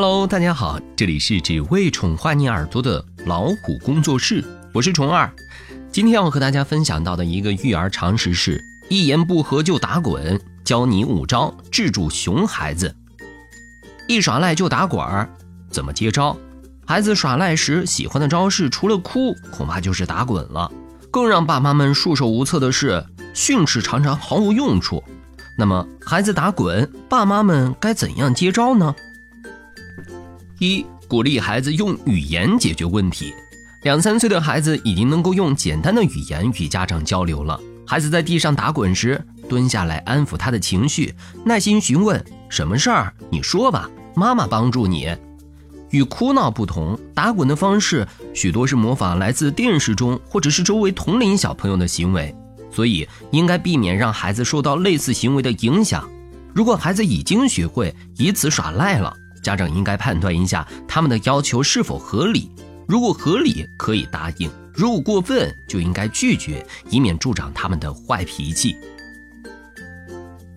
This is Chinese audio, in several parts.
Hello，大家好，这里是只为宠坏你耳朵的老虎工作室，我是虫儿。今天要和大家分享到的一个育儿常识是：一言不合就打滚，教你五招制住熊孩子。一耍赖就打滚儿，怎么接招？孩子耍赖时喜欢的招式，除了哭，恐怕就是打滚了。更让爸妈们束手无策的是，训斥常常毫无用处。那么，孩子打滚，爸妈们该怎样接招呢？一、鼓励孩子用语言解决问题。两三岁的孩子已经能够用简单的语言与家长交流了。孩子在地上打滚时，蹲下来安抚他的情绪，耐心询问：“什么事儿？你说吧，妈妈帮助你。”与哭闹不同，打滚的方式许多是模仿来自电视中或者是周围同龄小朋友的行为，所以应该避免让孩子受到类似行为的影响。如果孩子已经学会以此耍赖了，家长应该判断一下他们的要求是否合理，如果合理可以答应，如果过分就应该拒绝，以免助长他们的坏脾气。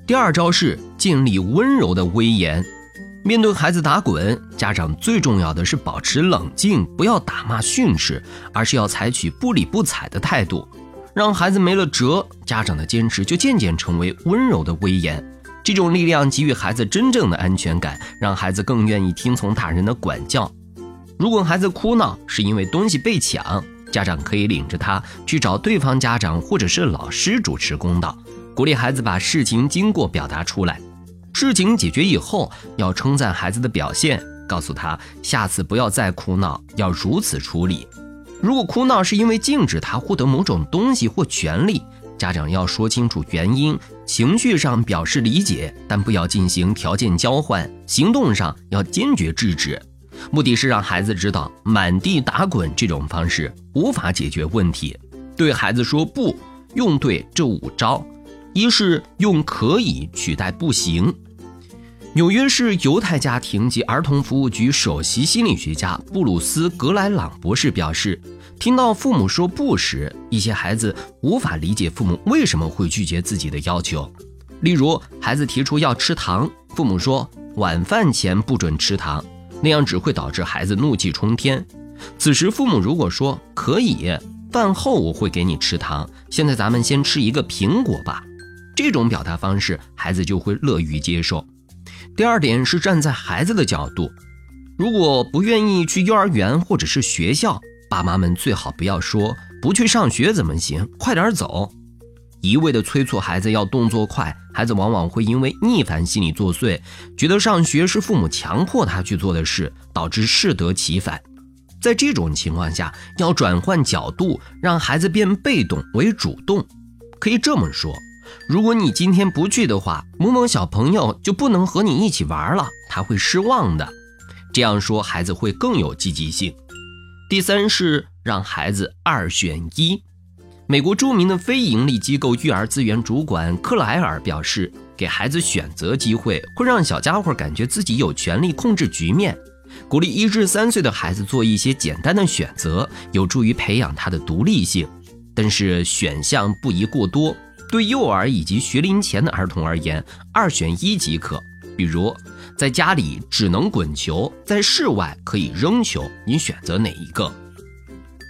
第二招是建立温柔的威严。面对孩子打滚，家长最重要的是保持冷静，不要打骂训斥，而是要采取不理不睬的态度，让孩子没了辙，家长的坚持就渐渐成为温柔的威严。这种力量给予孩子真正的安全感，让孩子更愿意听从大人的管教。如果孩子哭闹是因为东西被抢，家长可以领着他去找对方家长或者是老师主持公道，鼓励孩子把事情经过表达出来。事情解决以后，要称赞孩子的表现，告诉他下次不要再哭闹，要如此处理。如果哭闹是因为禁止他获得某种东西或权利，家长要说清楚原因，情绪上表示理解，但不要进行条件交换，行动上要坚决制止。目的是让孩子知道，满地打滚这种方式无法解决问题。对孩子说不，用对这五招。一是用可以取代不行。纽约市犹太家庭及儿童服务局首席心理学家布鲁斯·格莱朗博士表示，听到父母说不时，一些孩子无法理解父母为什么会拒绝自己的要求。例如，孩子提出要吃糖，父母说晚饭前不准吃糖，那样只会导致孩子怒气冲天。此时，父母如果说可以，饭后我会给你吃糖，现在咱们先吃一个苹果吧。这种表达方式，孩子就会乐于接受。第二点是站在孩子的角度，如果不愿意去幼儿园或者是学校，爸妈们最好不要说不去上学怎么行，快点走。一味的催促孩子要动作快，孩子往往会因为逆反心理作祟，觉得上学是父母强迫他去做的事，导致适得其反。在这种情况下，要转换角度，让孩子变被动为主动。可以这么说。如果你今天不去的话，某某小朋友就不能和你一起玩了，他会失望的。这样说，孩子会更有积极性。第三是让孩子二选一。美国著名的非营利机构育儿资源主管克莱尔表示，给孩子选择机会会让小家伙感觉自己有权利控制局面。鼓励一至三岁的孩子做一些简单的选择，有助于培养他的独立性。但是选项不宜过多。对幼儿以及学龄前的儿童而言，二选一即可。比如，在家里只能滚球，在室外可以扔球，你选择哪一个？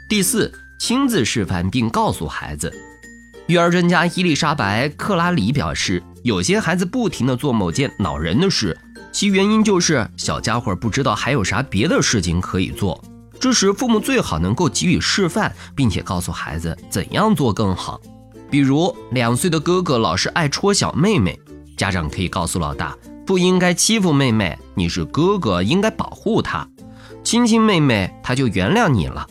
第四，亲自示范并告诉孩子。育儿专家伊丽莎白·克拉里表示，有些孩子不停地做某件恼人的事，其原因就是小家伙不知道还有啥别的事情可以做。这时，父母最好能够给予示范，并且告诉孩子怎样做更好。比如两岁的哥哥老是爱戳小妹妹，家长可以告诉老大不应该欺负妹妹，你是哥哥应该保护她，亲亲妹妹她就原谅你了。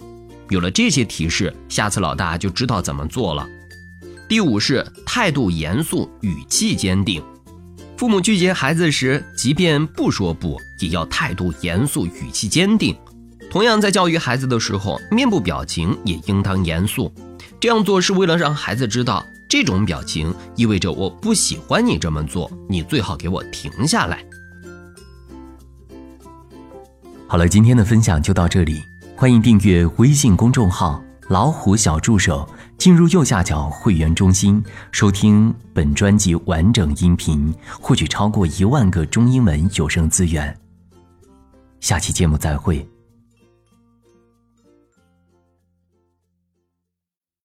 有了这些提示，下次老大就知道怎么做了。第五是态度严肃，语气坚定。父母拒绝孩子时，即便不说不，也要态度严肃，语气坚定。同样在教育孩子的时候，面部表情也应当严肃。这样做是为了让孩子知道，这种表情意味着我不喜欢你这么做，你最好给我停下来。好了，今天的分享就到这里，欢迎订阅微信公众号“老虎小助手”，进入右下角会员中心，收听本专辑完整音频，获取超过一万个中英文有声资源。下期节目再会。